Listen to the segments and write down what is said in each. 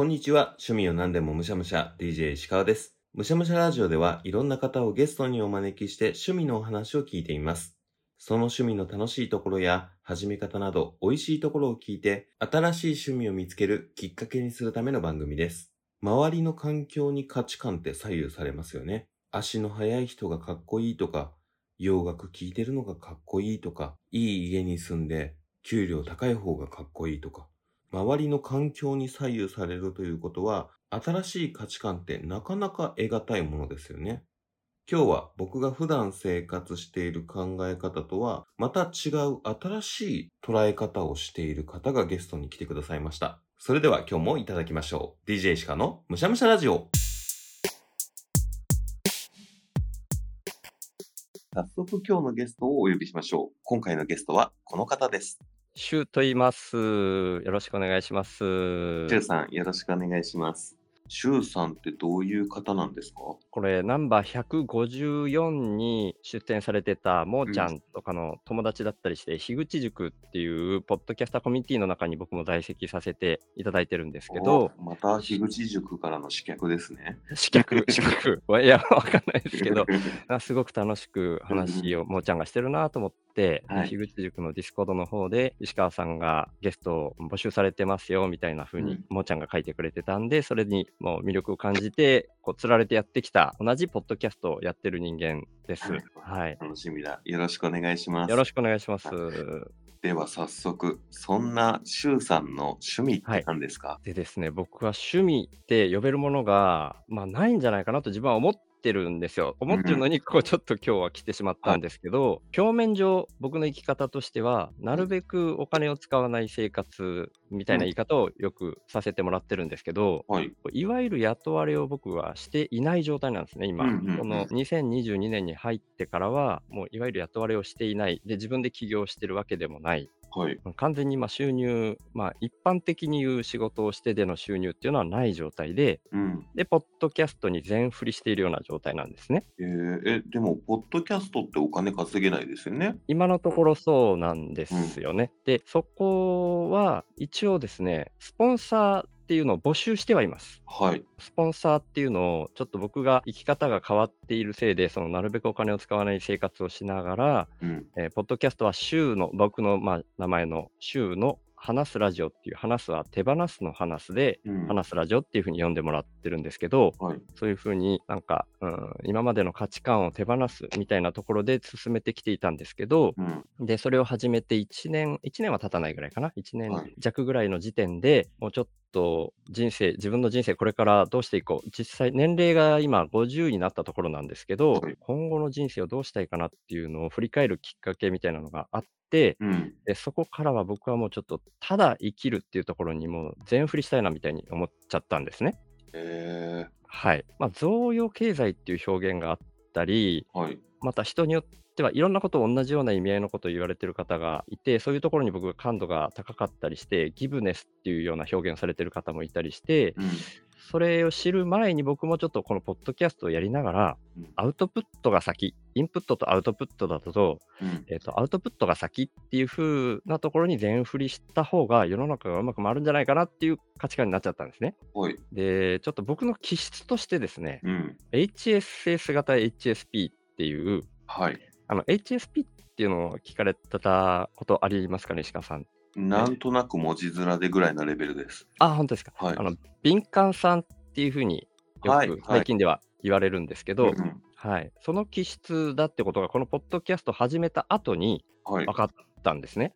こんにちは。趣味を何でもむしゃむしゃ、DJ 石川です。むしゃむしゃラジオではいろんな方をゲストにお招きして趣味のお話を聞いています。その趣味の楽しいところや始め方など美味しいところを聞いて新しい趣味を見つけるきっかけにするための番組です。周りの環境に価値観って左右されますよね。足の速い人がかっこいいとか、洋楽聴いてるのがかっこいいとか、いい家に住んで給料高い方がかっこいいとか、周りの環境に左右されるということは、新しい価値観ってなかなか得難いものですよね。今日は僕が普段生活している考え方とは、また違う新しい捉え方をしている方がゲストに来てくださいました。それでは今日もいただきましょう。DJ シカのむしゃむしゃラジオ。早速今日のゲストをお呼びしましょう。今回のゲストはこの方です。シュウと言います。よろしくお願いします。シュウさん、よろしくお願いします。シュウさんってどういう方なんですか？これ、ナンバー154に出展されてたもーちゃんとかの友達だったりして、樋口塾っていうポッドキャスターコミュニティの中に僕も在籍させていただいてるんですけど、おまた樋口塾からの刺客ですね。試客、試客、いや、わかんないですけど、あすごく楽しく話をもーちゃんがしてるなと思って、はい樋口塾のディスコードの方で石川さんがゲストを募集されてますよみたいな風にうんもーちゃん。が書い。てくれてたんで、それにもう魅力を感じて、こう、つられてやってきた、同じポッドキャストをやってる人間です。はいはい。楽しみだ。よろしくお願いします。よろしくお願いします。では早速、そんなシュウさんの趣味って何ですか、でですね、僕は趣味って呼べるものが、まあ、ないんじゃないかなと自分は思ってるんですよ。思ってるのに、こう、ちょっと今日は来てしまったんですけど、表面上、僕の生き方としては、なるべくお金を使わない生活みたいな言い方をよくさせてもらってるんですけど、はい。いわゆる雇われを僕はしていない状態なんですね、今。うんうんうんこの2022年に入ってからは、もういわゆる雇われをしていない。で、自分で起業してるわけでもない。はい。完全に今収入、まあ一般的に言う仕事をしてでの収入っていうのはない状態で、うん。で、ポッドキャストに全振りしているような状態なんですね。えーえ、でも、ポッドキャストってお金稼げないですよね？今のところそうなんですよね。で、そこは一応ですね、スポンサーっていうのを募集してはいます。はい。スポンサーっていうのを、ちょっと僕が生き方が変わっているせいで、そのなるべくお金を使わない生活をしながら、うん。えーポッドキャストは週の、僕の、まあ、名前の週の話すラジオっていう、話すは手放すの話すで、うん。話すラジオっていうふうに読んでもらってるんですけど、はい。そういうふうになんか、うん、今までの価値観を手放すみたいなところで進めてきていたんですけど、うん。で、それを始めて1年、1年は経たないぐらいかな？1年はい弱ぐらいの時点で、もうちょっと人生、自分の人生これからどうしていこう？実際、年齢が今50になったところなんですけど、はい今後の人生をどうしたいかなっていうのを振り返るきっかけみたいなのがあって、うん。でそこからは僕はもうちょっと、ただ生きるっていうところにもう全振りしたいなみたいに思っちゃったんですね。えはい。まあ、贈与経済っていう表現があったり、ー、はい。また人によってはいろんなことを同じような意味合いのことを言われてる方がいて、そういうところに僕が感度が高かったりして、ギブネスっていうような表現をされてる方もいたりして、うん。それを知る前に僕もちょっとこのポッドキャストをやりながらうん、アウトプットが先、インプットとアウトプットだと、うん。えっとアウトプットが先っていう風なところに全振りした方が世の中がうまく回るんじゃないかなっていう価値観になっちゃったんですね。はい。で、ちょっと僕の気質としてですね、うん。HSS 型 HSP っていう、はい。あの HSP っていうのを聞かれたことありますかね、石川さん？なんとなく文字面でぐらいのレベルです。あ、本当ですか。はいあの敏感さんっていうふうによはいく最近では言われるんですけど、うんはい、その気質だってことがこのポッドキャスト始めた後にはい分。かったんですね。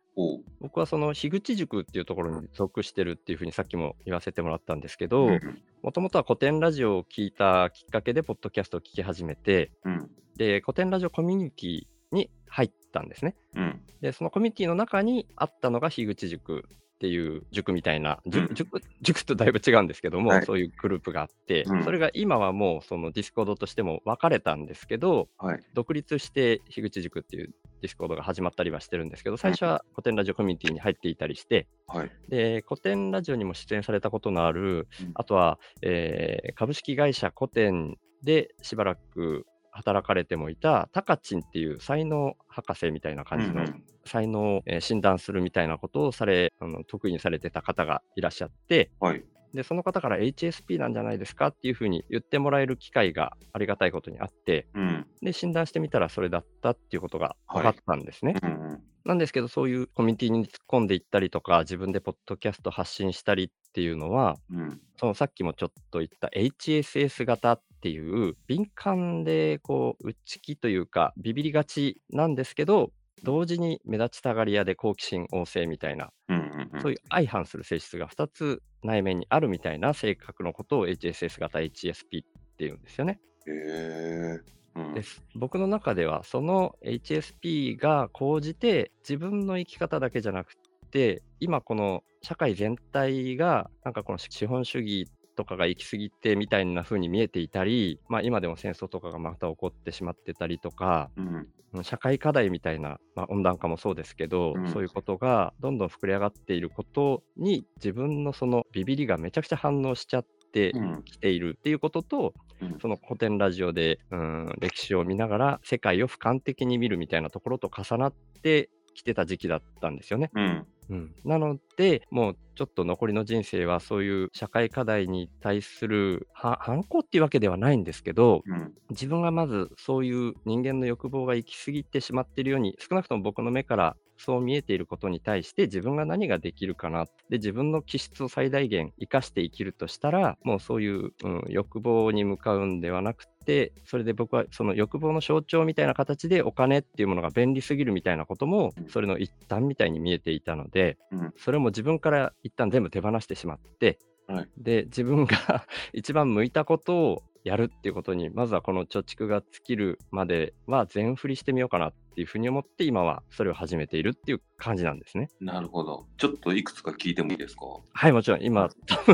僕はその樋口塾っていうところに属してるっていうふうにさっきも言わせてもらったんですけど、うん。もともとは古典ラジオを聞いたきっかけでポッドキャストを聞き始めて、うん。で、コテンラジオコミュニティに入ったんですね。うん。で、そのコミュニティの中にあったのが樋口塾っていう塾みたいな、塾うん塾塾とだいぶ違うんですけども、はいそういうグループがあって、うんそれが今はもうその Discord としても分かれたんですけど、はい。独立して樋口塾っていう Discord が始まったりはしてるんですけど、最初はコテンラジオコミュニティに入っていたりして、はい。で、コテンラジオにも出演されたことのある、うんあとは、えー株式会社コテンでしばらく働かれてもいたタカチンっていう才能博士みたいな感じの才能をえー診断するみたいなことをされあの得意にされてた方がいらっしゃってはい。でその方から HSP なんじゃないですかっていうふうに言ってもらえる機会がありがたいことにあってうん。で診断してみたらそれだったっていうことが分かったんですね。うんうん。なんですけどそういうコミュニティに突っ込んでいったりとか自分でポッドキャスト発信したりっていうのはうん。そのさっきもちょっと言った HSS 型っていう敏感でこう内気というかビビりがちなんですけど同時に目立ちたがり屋で好奇心旺盛みたいなうんうんうん。そういう相反する性質が2つ内面にあるみたいな性格のことを HSS 型 HSP っていうんですよね。へえ。うんです僕の中ではその HSP が高じて自分の生き方だけじゃなくて今この社会全体がなんかこの資本主義とかが行き過ぎてみたいな風に見えていたり、まあ、今でも戦争とかがまた起こってしまってたりとかうん。社会課題みたいな、まあ、温暖化もそうですけど、うんそういうことがどんどん膨れ上がっていることに自分のそのビビりがめちゃくちゃ反応しちゃってうん。きているっていうことと、うんその古典ラジオでうん歴史を見ながら世界を俯瞰的に見るみたいなところと重なってきてた時期だったんですよね。うん。うん、なのでもうちょっと残りの人生はそういう社会課題に対するは反抗っていうわけではないんですけどうん。自分がまずそういう人間の欲望が行き過ぎてしまっているように少なくとも僕の目からそう見えていることに対して自分が何ができるかな。で自分の気質を最大限生かして生きるとしたらもうそういう、うん、欲望に向かうんではなくてそれで僕はその欲望の象徴みたいな形でお金っていうものが便利すぎるみたいなこともうん。それの一端みたいに見えていたのでうん。それも自分から一旦全部手放してしまって、はい。で自分が 一番向いたことをやるっていうことにまずはこの貯蓄が尽きるまでは全振りしてみようかなっていうふうに思って今はそれを始めているっていう感じなんですね。なるほど。ちょっといくつか聞いてもいいですか？はいもちろん。今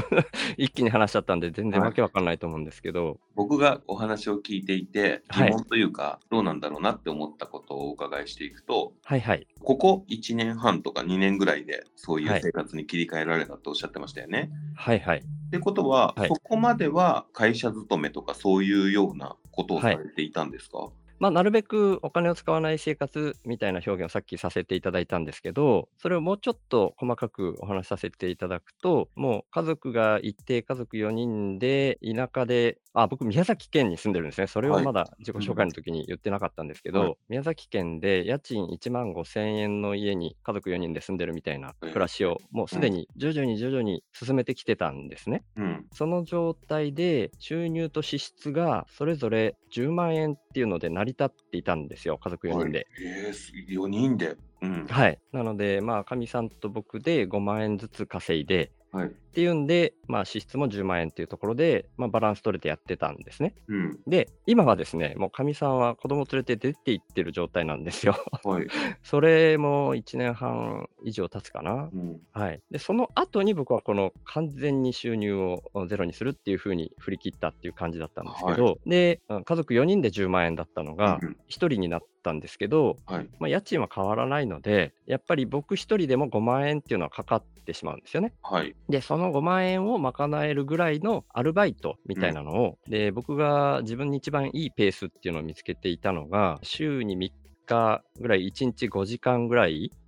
一気に話しちゃったんで全然はい。わけわかんないと思うんですけど、僕がお話を聞いていて疑はい。問というか、どうなんだろうなって思ったことをお伺いしていくとはい、はい。ここ1年半とか2年ぐらいでそういうはい。生活に切り替えられたとおっしゃってましたよね。はいはい。ってことは、はい。そこまでは会社勤めとかそういうようなことをされていたんですか、まあ、なるべくお金を使わない生活みたいな表現をさっきさせていただいたんですけど、それをもうちょっと細かくお話しさせていただくと、もう家族が一定家族4人で田舎で、あ、僕宮崎県に住んでるんですね。それをはいまだ自己紹介の時に言ってなかったんですけど、はい宮崎県で家賃1万5千円の家に家族4人で住んでるみたいな暮らしを、もうすでに徐々に徐々に進めてきてたんですね。うん。その状態で収入と支出がそれぞれ10万円っていうので成り立っていたんですよ、家族4人で。はい。えー、4人で。うん。はい。なので、まあ、かみさんと僕で5万円ずつ稼いで、はい。っていうんで、まあ、支出も10万円っていうところで、まあ、バランス取れてやってたんですね。うん。で、今はですね、もうかみさんは子供連れて出て行ってる状態なんですよ。はい。それも1年半以上経つかな。うん。はい、でその後に僕はこの完全に収入をゼロにするっていう風に振り切ったっていう感じだったんですけど、でうん家族4人で10万円だったのがうん1人になったんですけど、はい。まあ、家賃は変わらないのでやっぱり僕1人でも5万円っていうのはかかってしまうんですよね。はい。でその5万円を賄えるぐらいのアルバイトみたいなのを、で僕が自分に一番いいペースっていうのを見つけていたのが週に3日ぐらい1日5時間ぐらいうん。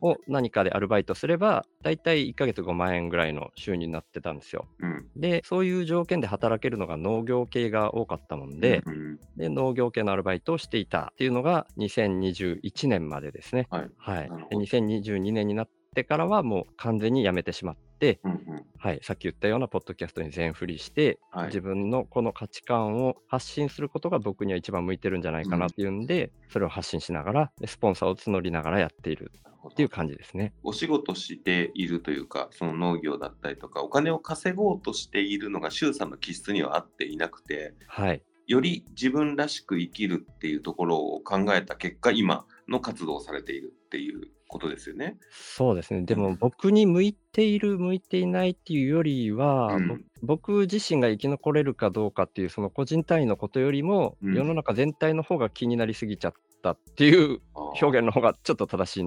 を何かでアルバイトすれば、だいたい1ヶ月5万円ぐらいの収入になってたんですよ。うん。で、そういう条件で働けるのが農業系が多かったもんで、うん。で農業系のアルバイトをしていたっていうのが2021年までですね。はい。はいなる。でほど2022年になってからはもう完全に辞めてしまって、うん。うん。はい、さっき言ったようなポッドキャストに全振りして、はい。自分のこの価値観を発信することが僕には一番向いてるんじゃないかなっていうんで、それを発信しながら、でスポンサーを募りながらやっているっていう感じですね。お仕事しているというか、その農業だったりとか、お金を稼ごうとしているのが、周さんの気質には合っていなくて、はい。より自分らしく生きるっていうところを考えた結果、今の活動をされているっていうことですよね。そうですね。でも僕に向いている、向いていないっていうよりは、ぼうん。僕自身が生き残れるかどうかっていう、その個人単位のことよりも、うん。世の中全体の方が気になりすぎちゃったっていうあ表現の方がちょっと正しい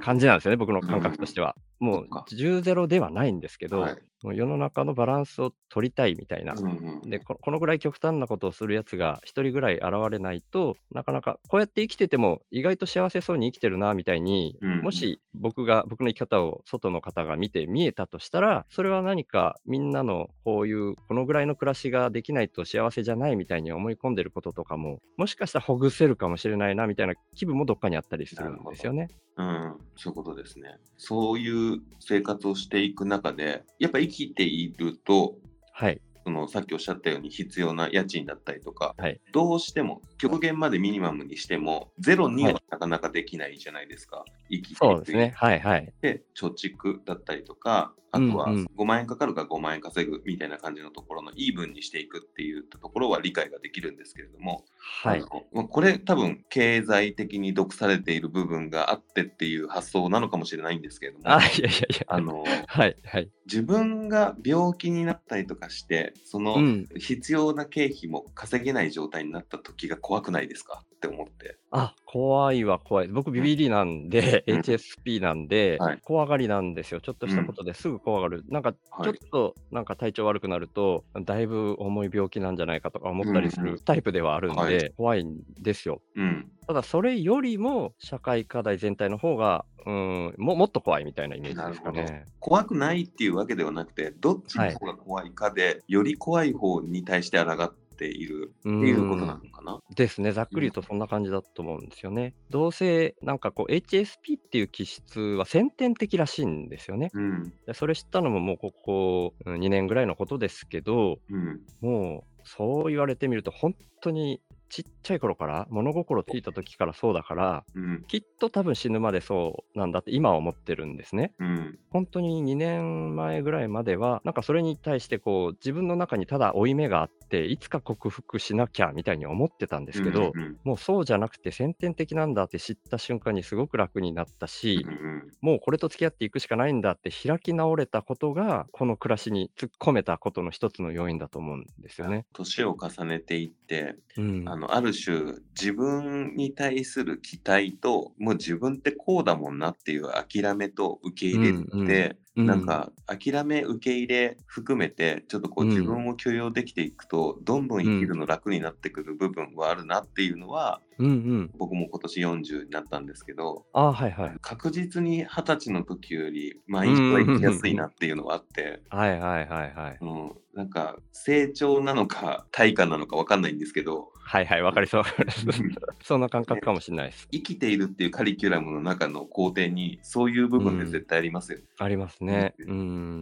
感じなんですよね、僕の感。覚としては。もうそっか。10、0ではないんですけど、はい。世の中のバランスを取りたいみたいな。うんうんうで、ん。ここのぐらい極端なことをするやつが1人ぐらい現れないと、なかなかこうやって生きてても意外と幸せそうに生きてるなみたいに、うんうん。もし僕が僕の生き方を外の方が見て見えたとしたら、それは何かみんなのこういうこのぐらいの暮らしができないと幸せじゃないみたいに思い込んでることとかも、もしかしたらほぐせるかもしれないなみたいな気分もどっかにあったりする。んですよね。うん、そういうことですね。そういう生活をしていく中で、やっぱ生きていると、はい。そのさっきおっしゃったように必要な家賃だったりとか、はい。どうしても極限までミニマムにしても、ゼロには。はいなかなかできないじゃないですか。生きていくそうですね。はいはい。で、貯蓄だったりとか、あとはうんうん。5万円かかるか5万円稼ぐみたいな感じのところのイーブンにしていくっていうところは理解ができるんですけれども、はい。あこれ多分経済的に毒されている部分があってっていう発想なのかもしれないんですけれどあ、も、いやいやいや。あの、はいはい。自分が病気になったりとかして、そうのん。必要な経費も稼げない状態になった時が怖くないですか？って思って。あ、怖いは怖い。僕うん。BBD なんで、うん。HSP なんで、はい。怖がりなんですよ。ちょっとうん。したことですぐ怖がる。なんかちょっはい。となんか体調悪くなると、だいぶ重い病気なんじゃないかとか思うんったりすうん。るタイプではあるんはい。で、怖いんですよ。うん。ただそれよりも社会課題全体の方が、うーん、ももっと怖いみたいなイメージですか。ね。怖くないっていうわけではなくて、どっちはい。の方が怖いかで、より怖い方に対して抗っているうっていうことー。なんのかな？ですね。ざっうん。くり言うとそんな感じだと思うんですよね。どうせなんかこう HSP っていう気質は先天的らしいんですよね。うん。で、それ知ったのももうここ、うん、2年ぐらいのことですけど、うん。もうそう言われてみるとほんとにちっちゃい頃から、物心ついた時からそうだから、うん。きっと多分死ぬまでそうなんだって今は思ってるんですね。うん。ほんとに2年前ぐらいまでは、なんかそれに対してこう自分の中にただ負い目があって、いつか克服しなきゃみたいに思ってたんでうんすけど、うんうん。もうそうじゃなくて先天的なんだって知った瞬間にすごく楽になったうんし、うん。もうこれと付き合っていくしかないんだって開き直れたことが、この暮らしに突っ込めたことの一つの要因だと思うんですよあ、ね。年を重ねていって、うあん。の、ある種、自分に対する期待と、もう自分ってこうだもんなっていう諦めと受けう入れんうん。て、うん。なんか諦め、受け入れ含めて、ちょっとこうう自ん。分を許容できていくと、どんどんう生きるん。の楽になってくる部分はあるなっていうのは、うんうん。僕も今年40になったんですけど、ああ、はいはい。確実に20歳の時より毎日は生きやすい。なっていうのはあって、はいはいはいはい。うん、なんか成長なのか対価なのかわかんないんですけど、はいはい、わかりそう。そんな感覚ね、かもしんないです。生きているっていうカリキュラムの中の工程に、そういう部うん。分って絶対ありますよね。ありますうんね。うん。う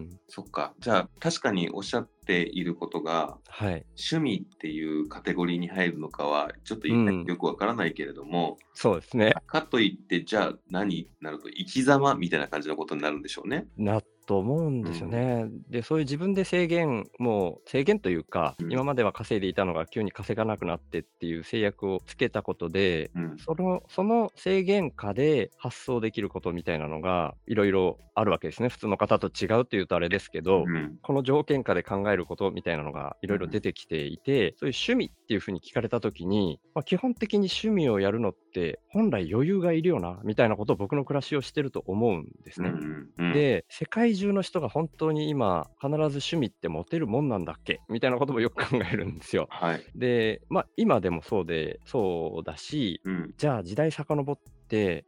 ん。そっか。じゃあ、確かにおっしゃっていることが、はい。趣味っていうカテゴリーに入るのかは、ちょっと。よくわからないけれども、そうですね。かといって、じゃあ何になると、生き様みたいな感じのことになるんでしょうね。なと思うんうですよん。ね。で、そういう自分で制限もう制限というか、うん。今までは稼いでいたのが急に稼がなくなってっていう制約をつけたことで、うん。そのその制限下で発想できることみたいなのが、色々あるわけですね。普通の方と違うっていうとあれですけど、うん。この条件下で考えることみたいなのが色々うん。出てきていて、そういう趣味っていう風に聞かれた時に、ま、基本的に趣味をやるのって本来余裕がいるよなみたいなことを僕の暮らしをしてると思うんですね。うんうんうん。で、世界中の人が本当に今、必ず趣味って持てるもんなんだっけみたいなこともよく考えるんですよ。はい。で、ま、今でもそうでそうだし、うん。じゃあ時代遡って、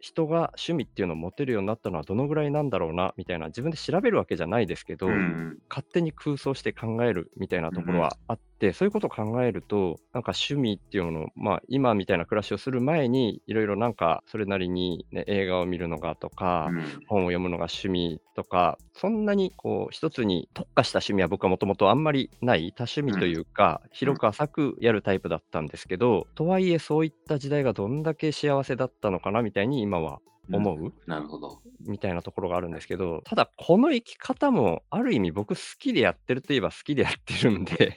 人が趣味っていうのを持てるようになったのはどのぐらいなんだろうなみたいな、自分で調べるわけじゃないですけど、うんうん。勝手に空想して考えるみたいな。ところはあって、そういうことを考えると、なんか趣味っていうのを、ま、今みたいな暮らしをする前に、色々なんかそれなりにね、映画を見るのがとうか、ん。本を読むのが趣味とか、そんなにこう一つに特化した趣味は僕はもともとあんまりない、多趣味とうん。いうか、うん。広く浅くやるタイプだったんですけど、とはいえそういった時代がどんだけ幸せだったのかなみたいに今はうん。思う？なるほど。みたいなところがあるんですけど、ただこの生き方もある意味僕好きでやってるといえば好きでやってるんで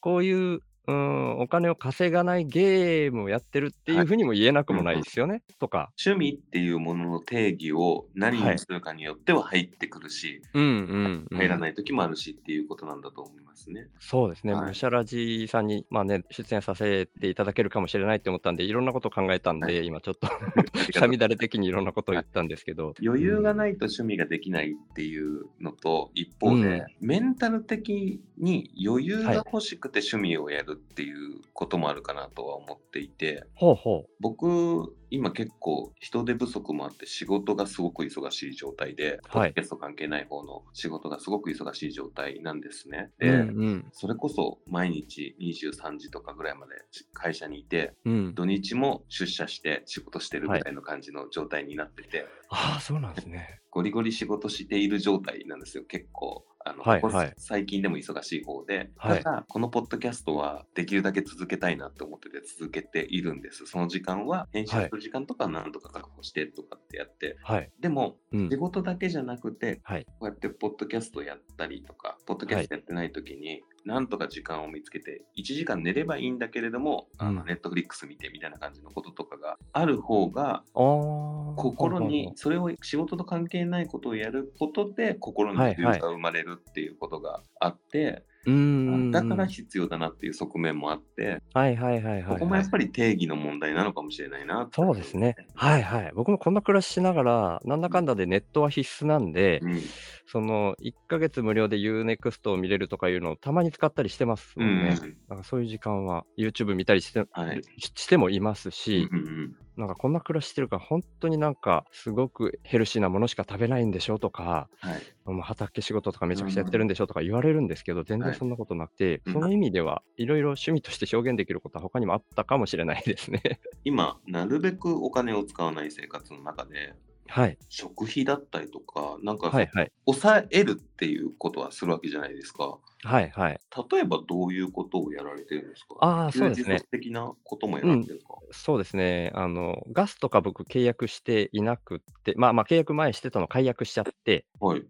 こういう、うーん、お金を稼がないゲームをやってるっていうふうにも言えなくもないですよね、とか。趣味っていうものの定義を何はいにするかによっては入ってくるし、うんうん、うん。入らない時もあるしっていうことなんだと思いますね。そうですね、はいムシャラジさんに、まあね、出演させていただけるかもしれないって思ったんで、いろんなことを考えたんで、はい今ちょっと さみだれ的にいろんなことを言ったんですけど。余裕がい。ないと趣味ができないっていうのと、一方で、メンタル的に余裕が欲しくて趣味をやるっていうこともあるかなとは思っていて、ほうほう。僕、今結構人手不足もあって仕事がすごく忙しい状態で、はいドキャスト関係ない方の仕事がすごく忙しい状態なんですね。うんで、うんそれこそ毎日23時とかぐらいまで会社にいて、うん。土日も出社して仕事してるぐらいの感じの状態になってて、ああ、そうなんですね。ゴリゴリ仕事している状態なんですよ、結構。あのはいはい最近でも忙しい方で、はいただ、このポッドキャストはできるだけ続けたいなって思ってて続けているんです。その時間は編集する時間とかなんとか確保してとかってやって、はい。でもうん仕。事だけじゃなくて、はい。こうやってポッドキャストやったりとか、ポッドキャストやってない時に、なんとか時間を見つけて、1時間寝ればいいんだけれども、あのうんネットフリックス見てみたいな感じのこととかがある方が。心にそれを仕事と関係ないことをやることで心にはいはい余裕が生まれるっていうことがあって、ほう。うーん。だから必要だなっていう側面もあって、はいはいはいはい、はい。ここもやっぱり定義の問題なのかもしれないなそうですね。はいはい。僕もこんな暮らししながら、なんだかんだでネットは必須なんで、うんその1ヶ月無料で UNEXT を見れるとかいうのをたまに使ったりしてますうんもんね。なんかそういう時間は YouTube 見たりして,、はいししてもいますうんし、うんなんかこんな暮らししてるから本当になんかすごくヘルシーなものしか食べないんでしょとか、はいもう畑仕事とかめちゃくちゃやってるんでしょとか言われるんですけど、全はい然そんなことなくて、うんその意味ではいろいろ趣味として表現できることは他にもあったかもしれないですね。今、なるべくお金を使わない生活の中で、はい。食費だったりとか、なんか、はいはい。抑えるっていうことはするわけじゃないですか。はいはい。例えばどういうことをやられてるんですか？ああ、そうですね。的なこともやられてるんですか、そうですね。あの、ガスとか僕契約していなくって、まあまあ契約前してたの解約しちゃって、はい。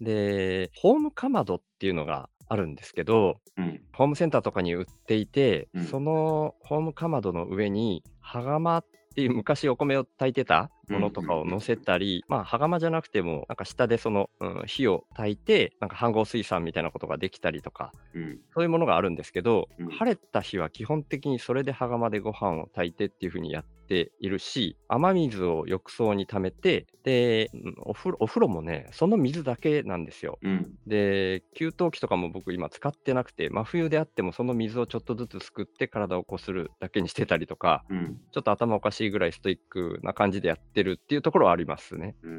で、ホームかまどっていうのがあるんですけど、うん。ホームセンターとかに売っていて、うんそのホームかまどの上に、羽釜っていう昔お米を炊いてたものとかを乗せたり、まあ羽釜じゃなくても、なんか下でその、うん火を炊いて、なんか飯合水産みたいなことができたりとか、うん。そういうものがあるんですけど、うん晴れた日は基本的にそれで羽釜でご飯を炊いてっていう風にやっているし、雨水を浴槽に溜めて、で、うんお風呂お風呂もね、その水だけなんですよ。うん。で、給湯器とかも僕今使ってなくて、真冬であってもその水をちょっとずつすくって体をこするだけにしてたりとか、うん。ちょっと頭おかしいぐらいストイックな感じでやってるっていうところはありますね。う。うん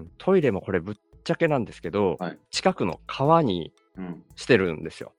ん、トイレもこれぶっちゃけなんですけど、はい近くの川にうん。してるんですよ。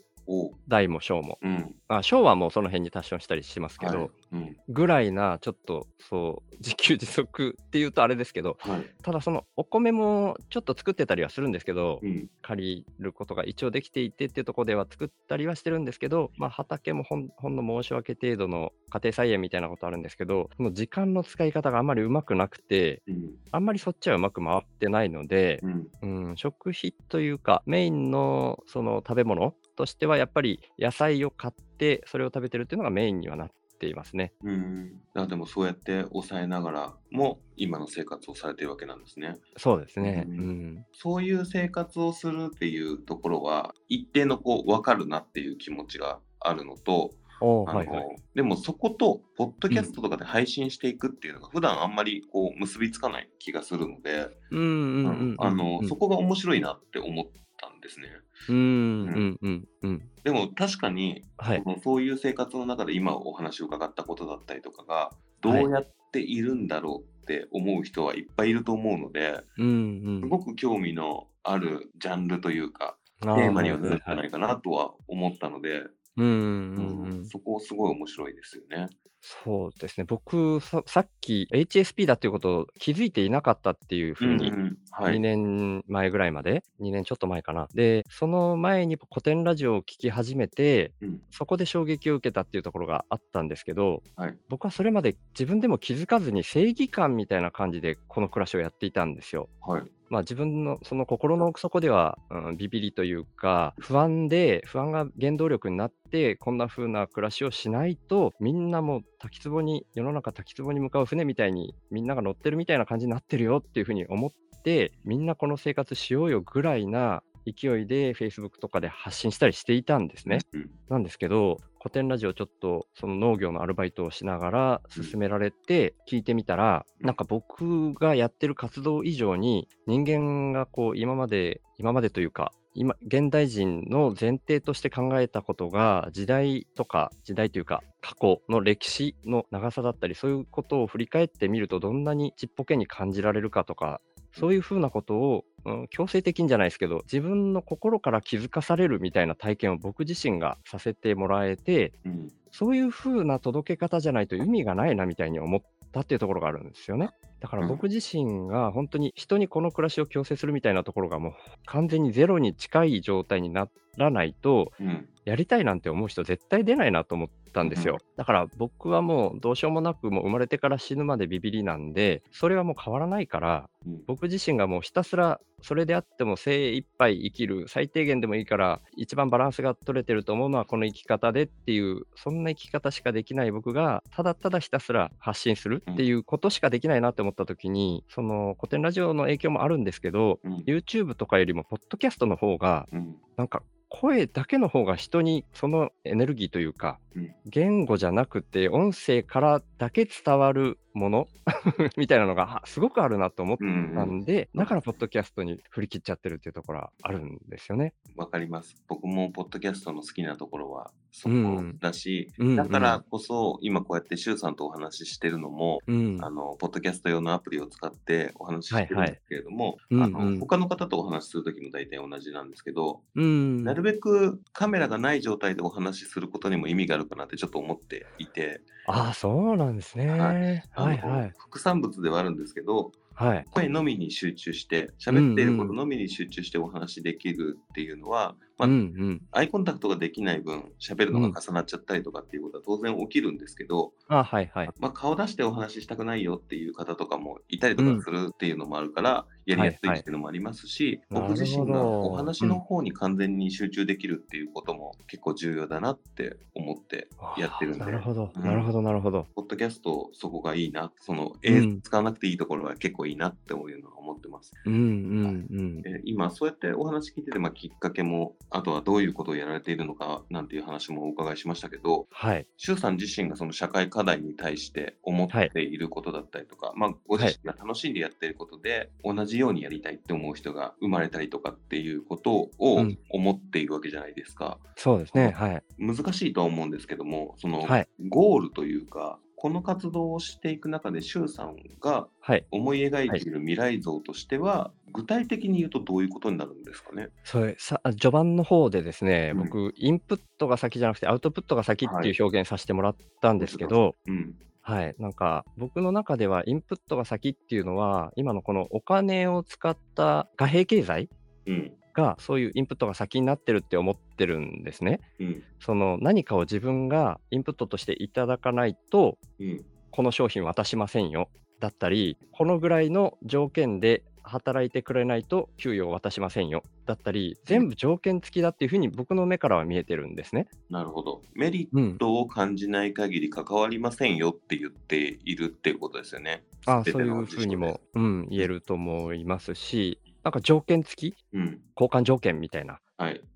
大も小も。うん。まあ、小はもうその辺に多少したりしますけど、はい。うん。ぐらいな、ちょっとそう、自給自足っていうとあれですけど、はい。ただそのお米もちょっと作ってたりはするんですけど、うん。借りることが一応できていてっていうところでは作ったりはしてるんですけど、まあ、畑もほんほんの申し訳程度の家庭菜園みたいなことあるんですけど、その時間の使い方があんまりうまくなくて、うん。あんまりそっちはうまく回ってないので、うん。うん、食費というか、メインのその食べ物としては、やっぱり野菜を買って、それを食べてるっていうのがメインにはなっていますね。うん。あでもそうやって抑えながらも今の生活をされてるわけなんですね。そうですね。ううんん。そういう生活をするっていうところは一定のこう分かるなっていう気持ちがあるのと、はいはい。でもそことポッドキャストとかで配信していくっていうのが普段あんまりこう結びつかない気がするので、そこが面白いなって思ったんですね。うんうんうんうん。でも確かにはい。そういう生活の中で今お話を伺ったことだったりとかがどうやっているんだろうって思う人はいっぱいいると思うので、うんうん。すごく興味のあるジャンルというかテテーマにはなるんじゃないかなとは思ったので、うん。そこすごい面白いですよね。そうですね。僕さ、さっき HSP だっていうことを気づいていなかったっていうふうに、んはい。2年前ぐらいまで、2年ちょっと前かな。で、その前に古典ラジオを聞き始めて、うんそこで衝撃を受けたっていうところがあったんですけど、はい僕はそれまで自分でも気づかずに正義感みたいな感じでこの暮らしをやっていたんですよ。はい。まあ、自分のその心の奥底では、うん、ビビりというか、不安で、不安が原動力になって、こんな風な暮らしをしないと、みんなも滝壺に、世の中滝壺に向かう船みたいに、みんなが乗ってるみたいな感じになってるよっていう風に思って、みんなこの生活しようよぐらいな勢いで Facebook とかで発信したりしていたんですね。うん、なんですけど、古典ラジオちょっとその農業のアルバイトをしながら進められて聞いてみたら、うん、なんか僕がやってる活動以上に人間がこう今まで、今までというか、今、現代人の前提として考えたことが時代とか、時代というか過去の歴史の長さだったり、そういうことを振り返ってみるとどんなにちっぽけに感じられるかとか、そういうふうなことを、うん、強制的じゃないですけど、自分の心から気づかされるみたいな体験を僕自身がさせてもらえて、うん、そういうふうな届け方じゃないと意味がないなみたいに思ったっていうところがあるんですよね。だから僕自身が本当に人にこの暮らしを強制するみたいなところがもう完全にゼロに近い状態にならないと、やりたいなんて思う人絶対出ないなと思ったんですよ。だから僕はもうどうしようもなくもう生まれてから死ぬまでビビりなんで、それはもう変わらないから、僕自身がもうひたすらそれであっても精一杯生きる、最低限でもいいから、一番バランスが取れてると思うのはこの生き方でっていう、そんな生き方しかできない僕が、ただただひたすら発信するっていうことしかできないなって思った時に、その古典ラジオの影響もあるんですけど、うん、YouTube とかよりも、ポッドキャストの方が、なんか声だけの方が人にそのエネルギーというか、うん、言語じゃなくて音声からだけ伝わるもの？みたいなのがすごくあるなと思ったんで、うん、だからポッドキャストに振り切っちゃってるっていうところはあるんですよね。わかります。僕もポッドキャストの好きなところはそこだし、うん、だからこそ今こうやって周さんとお話ししてるのも、うん、あのポッドキャスト用のアプリを使ってお話ししてるんですけれども、はいはい、あの他の方とお話しする時も大体同じなんですけど、うん、なるべくカメラがない状態でお話しすることにも意味があるかなってちょっと思っていて。ああ、そうなんですね。はい。はいはい。副産物ではあるんですけど、はい、声のみに集中して、喋っていることのみに集中してお話できるっていうのは、まあ、うんうん、アイコンタクトができない分、喋るのが重なっちゃったりとかっていうことは当然起きるんですけど、あはいはい。まあ、顔出してお話ししたくないよっていう方とかもいたりとかするっていうのもあるから、やりやすいっていうのもありますし、はいはい、僕自身がお話の方に完全に集中できるっていうことも結構重要だなって思ってやってるんで。なるほど、なるほど、なるほど。ポッドキャスト、そこがいいな、その、絵使わなくていいところは結構いいなって思うのは思ってます。うんうんうん、今、そうやってお話聞いてて、まあ、きっかけも、あとはどういうことをやられているのかなんていう話もお伺いしましたけど、はい。周さん自身がその社会課題に対して思っていることだったりとか、はい、まあ、ご自身が楽しんでやっていることで、同じようにやりたいって思う人が生まれたりとかっていうことを思っているわけじゃないですか。うん、そうですね。はい。難しいとは思うんですけども、その、ゴールというか、この活動をしていく中で、周さんが思い描いている未来像としては、はい、具体的に言うとどういうことになるんですかね？それさ序盤の方でですね、うん、僕、インプットが先じゃなくて、アウトプットが先っていう表現させてもらったんですけど、はい、うん。はい。なんか、僕の中ではインプットが先っていうのは、今のこのお金を使った貨幣経済、うん、がそういうインプットが先になってるって思ってるんですね。うん、その何かを自分がインプットとしていただかないと、うん、この商品渡しませんよだったりこのぐらいの条件で働いてくれないと給与を渡しませんよだったり全部条件付きだっていうふうに僕の目からは見えてるんですね。なるほど。メリットを感じない限り関わりませんよって言っているっていうことですよね。あそういうふうにも、うん、言えると思いますしなんか条件付き、うん、交換条件みたいな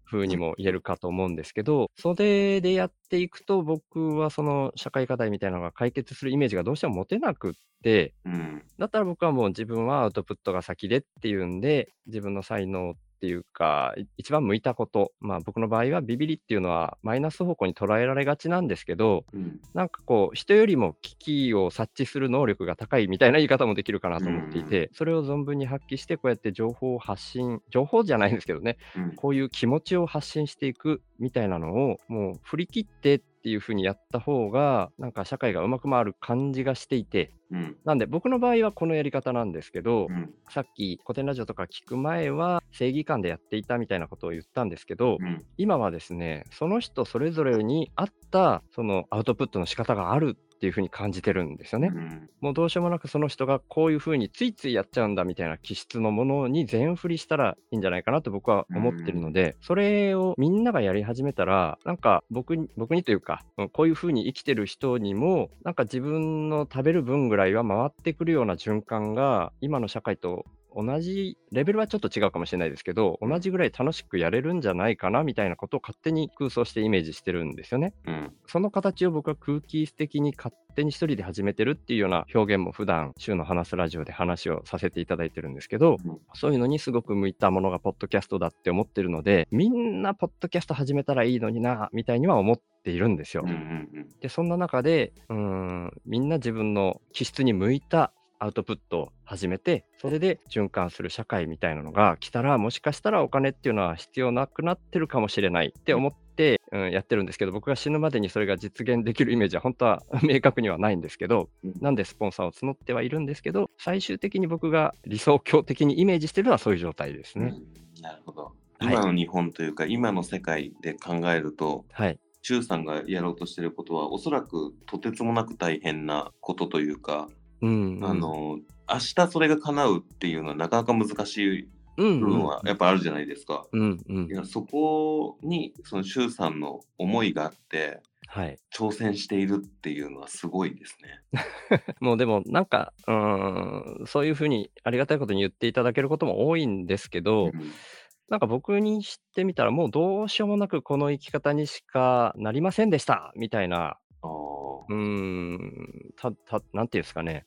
風にも言えるかと思うんですけど、それでやっていくと、僕はその社会課題みたいなのが解決するイメージがどうしても持てなくって、うん、だったら僕はもう自分はアウトプットが先でっていうんで、自分の才能っていうか、一番向いたこと、まあ僕の場合はビビリっていうのはマイナス方向に捉えられがちなんですけど、うん、なんかこう、人よりも危機を察知する能力が高いみたいな言い方もできるかなと思っていて、うん、それを存分に発揮して、こうやって情報を発信、情報じゃないんですけどね、うん、こういう気持ちを発信していくみたいなのを、もう振り切ってっていう風にやった方が、なんか社会がうまく回る感じがしていて、うん、なんで僕の場合はこのやり方なんですけど、うん、さっき古典ラジオとか聞く前は正義感でやっていたみたいなことを言ったんですけど、うん、今はですね、その人それぞれに合ったそのアウトプットの仕方があるっっていうふうに感じてるんですよね。うんもうどうしようもなくその人がこういうふうについついやっちゃうんだみたいな気質のものに全振りしたらいいんじゃないかなと僕は思ってるので、それをみんながやり始めたら、なんか僕に、僕にというか、うんこういうふうに生きてる人にも、なんか自分の食べる分ぐらいは回ってくるような循環が、今の社会と同じ、レベルはちょっと違うかもしれないですけど、同じぐらい楽しくやれるんじゃないかなみたいなことを勝手に空想してイメージしてるんですよね。うんその形を僕は空気質的に勝手に一人で始めてるっていうような表現も普段週の話すラジオで話をさせていただいてるんですけど、うんそういうのにすごく向いたものがポッドキャストだって思ってるので、みんなポッドキャスト始めたらいいのにな、みたいには思っているんですよ。で、そんな中で、うーん、みんな自分の気質に向いたアウトプットを始めて、それで循環する社会みたいなのが来たら、もしかしたらお金っていうのは必要なくなってるかもしれないって思って、うん、やってるんですけど、僕が死ぬまでにそれが実現できるイメージは本当は明確にはないんですけど、うんなんでスポンサーを募ってはいるんですけど、最終的に僕が理想郷的にイメージしてるのはそういう状態ですうんね。うんなるほど。はい今の日本というか、今の世界で考えると、はい。周さんがやろうとしてることは、おそらくとてつもなく大変なことというか、うん、うん。あ、の、明日それが叶うっていうのはなかなか難しいうん、部分はやっぱあるじゃないですか。うん、うんい。やそこにその周さんの思いがあってはい。挑戦しているっていうのはすごいですね。もうでもなんか、うーん、そういうふうにありがたいことに言っていただけることも多いんですけど、うんなんか僕にしてみたらもうどうしようもなくこの生き方にしかなりませんでしたみたいな、うーん、た、た、なんていうんですかね。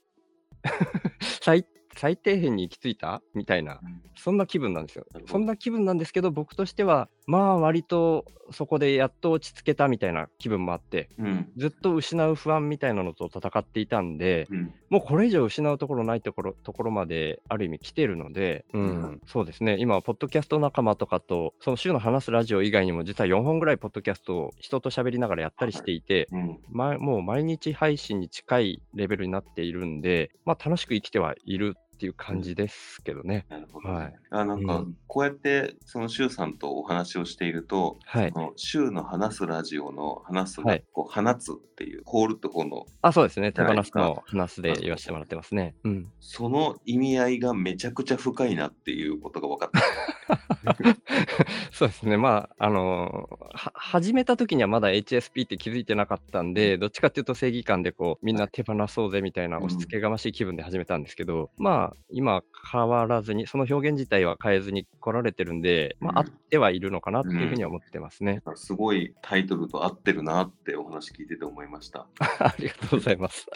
最、最底辺に行き着いた？みたいな、そんな気分なんですよ。そんな気分なんですけど、僕としては、まあ割とそこでやっと落ち着けたみたいな気分もあって、うん。ずっと失う不安みたいなのと戦っていたんで、うん。もうこれ以上失うところないところところまである意味来てるので、うん。うんそうですね、今、ポッドキャスト仲間とかと、その週の話すラジオ以外にも、実は4本ぐらいポッドキャストを人と喋りながらやったりしていて、うん。ま、もう毎日配信に近いレベルになっているんで、まあ、楽しく生きてはいるっていう感じですけどね。なるほどね、はいあなんかうんこうやってその周さんとお話をしていると、はいそ。の週の話すラジオの話すが、はいこう放つっていうコールとこのあ、そうですね。手放すの話すで言わせてもらってますね。うん。その意味合いがめちゃくちゃ深いなっていうことが分かった。そうですね。まあ、あの始めた時にはまだ HSP って気づいてなかったんで、どっちかっていうと正義感でこう、みんな手放そうぜみたいなうん押し付けがましい気分で始めたんですけど、まあ、今変わらずに、その表現自体は変えずに来られてるんで、まあ、うん合ってはいるのかなっていうふうには思ってますね。すごいタイトルと合ってるなってお話聞いてて思いました。ありがとうございます。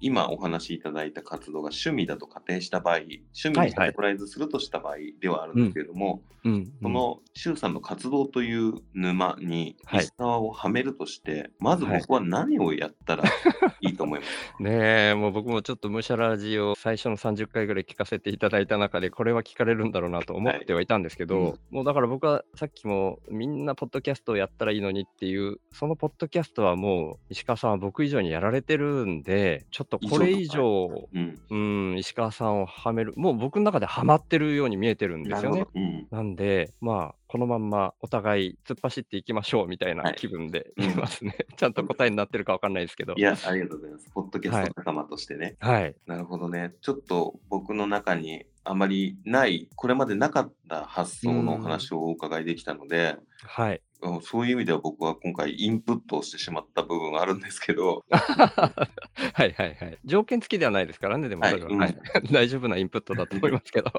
今お話しいただいた活動が趣味だと仮定した場合、趣味はいはいにカテゴライズするとした場合ではあるんですけれども、うん。その周さんの活動という沼にはい。石川をはめるとして、まず僕は何をやったらいいと思いますか、ねえ、もう僕もちょっとムシャラジを最初の30回ぐらい聞かせていただいた中で、これは聞かれるんだろうなと思ってはいたんですけど、はい。うんもうだから僕はさっきもみんなポッドキャストをやったらいいのにっていう、そのポッドキャストはもう石川さんは僕以上にやられてるんで、ちょっとこれ以上、うん、うん、石川さんをはめる、もう僕の中ではまってるように見えてるんですよねなんで、まあ、このまんまお互い突っ走っていきましょうみたいはない気分でうんいますね。ちゃんと答えになってるかわかんないですけど。いや、ありがとうございます。ポッドキャスト仲間としてね。はい。なるほどね。ちょっと僕の中にあまりない、これまでなかった発想のお話をお伺いできたので、はい。うんそういう意味では僕は今回インプットをしてしまった部分があるんですけど、はいはいはい。条件付きではないですからね、でもは、はいうんはい 大丈夫なインプットだと思いますけど。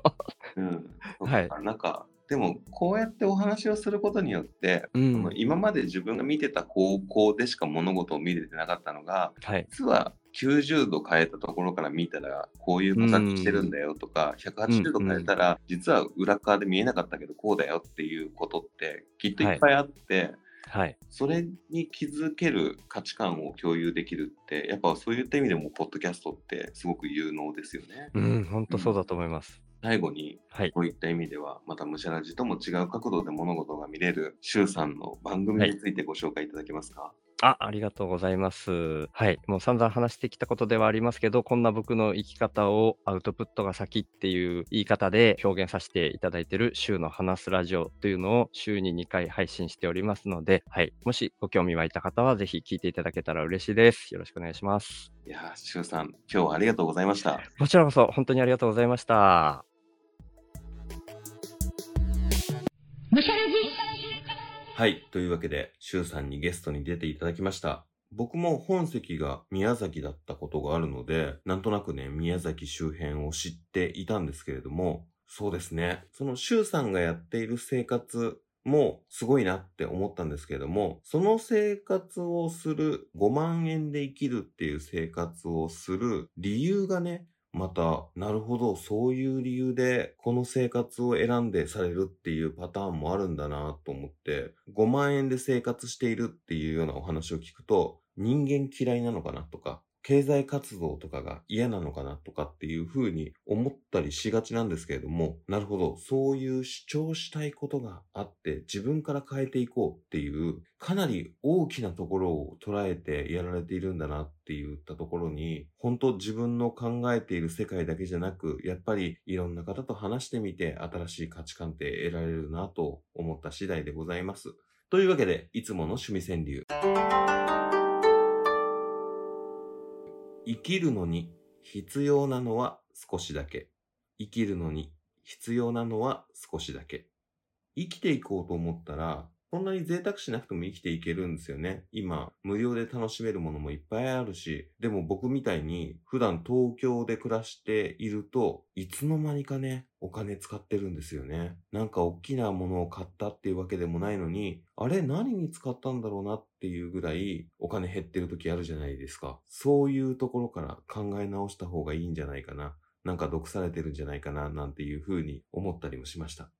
うん、はいなんか、でもこうやってお話をすることによって、うん。今まで自分が見てた方向でしか物事を見れてなかったのが、はい。実は90度変えたところから見たらこういう形してるんだよとか、180度変えたら実は裏側で見えなかったけどこうだよっていうことってきっといっぱいあって、はい。それに気づける価値観を共有できるってやっぱそういった意味でもポッドキャストってすごく有能ですよね。うん、本当そうだと思います。最後にはい。こういった意味ではまたむしゃらじとも違う角度で物事が見れる周さんの番組についてご紹介いただけますか、あ、ありがとうございます。はい。もう散々話してきたことではありますけど、こんな僕の生き方をアウトプットが先っていう言い方で表現させていただいている週の話すラジオというのを週に2回配信しておりますので、はい。もしご興味湧いた方はぜひ聞いていただけたら嬉しいです。よろしくお願いします。いやー、しゅうさん、今日はありがとうございました。こちらこそ本当にありがとうございました。むしゃらじはい。というわけで、シュウさんにゲストに出ていただきました。僕も本籍が宮崎だったことがあるので、なんとなくね、宮崎周辺を知っていたんですけれども、そうですね。そのシュウさんがやっている生活もすごいなって思ったんですけれども、その生活をする、5万円で生きるっていう生活をする理由がね、また、なるほど、そういう理由で、この生活を選んでされるっていうパターンもあるんだなと思って、5万円で生活しているっていうようなお話を聞くと、人間嫌いなのかなとか、経済活動とかが嫌なのかなとかっていう風に思ったりしがちなんですけれども、なるほど、そういう主張したいことがあって自分から変えていこうっていう、かなり大きなところを捉えてやられているんだなって言ったところに、本当自分の考えている世界だけじゃなく、やっぱりいろんな方と話してみて新しい価値観って得られるなと思った次第でございます。というわけで、いつもの趣味川柳。生きるのに必要なのは少しだけ。生きるのに必要なのは少しだけ。生きていこうと思ったら、そんなに贅沢しなくても生きていけるんですよね。今、無料で楽しめるものもいっぱいあるし、でも僕みたいに普段東京で暮らしていると、いつの間にかね、お金使ってるんですよね。なんか大きなものを買ったっていうわけでもないのに、あれ何に使ったんだろうなっていうぐらいお金減ってる時あるじゃないですか。そういうところから考え直した方がいいんじゃないかな。なんか毒されてるんじゃないかななんていうふうに思ったりもしました。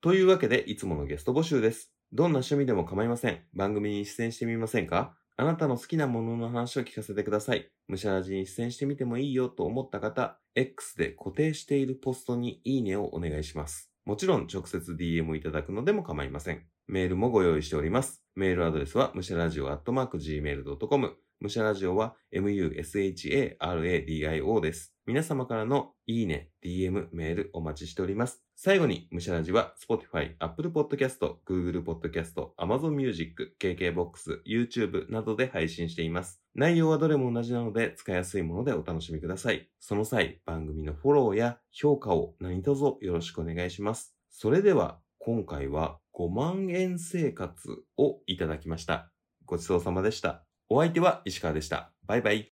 というわけで、いつものゲスト募集です。どんな趣味でも構いません。番組に出演してみませんか？あなたの好きなものの話を聞かせてください。むしゃらじに出演してみてもいいよと思った方、X で固定しているポストにいいねをお願いします。もちろん直接 DM いただくのでも構いません。メールもご用意しております。メールアドレスはむしゃらじお gmail.com。むしゃらじおは musharadio です。皆様からのいいね、DM、メールお待ちしております。最後に、むしゃらじは Spotify、Apple Podcast、Google Podcast、Amazon Music、KKBOX、YouTube などで配信しています。内容はどれも同じなので使いやすいものでお楽しみください。その際、番組のフォローや評価を何卒よろしくお願いします。それでは、今回は5万円生活をいただきました。ごちそうさまでした。お相手は石川でした。バイバイ。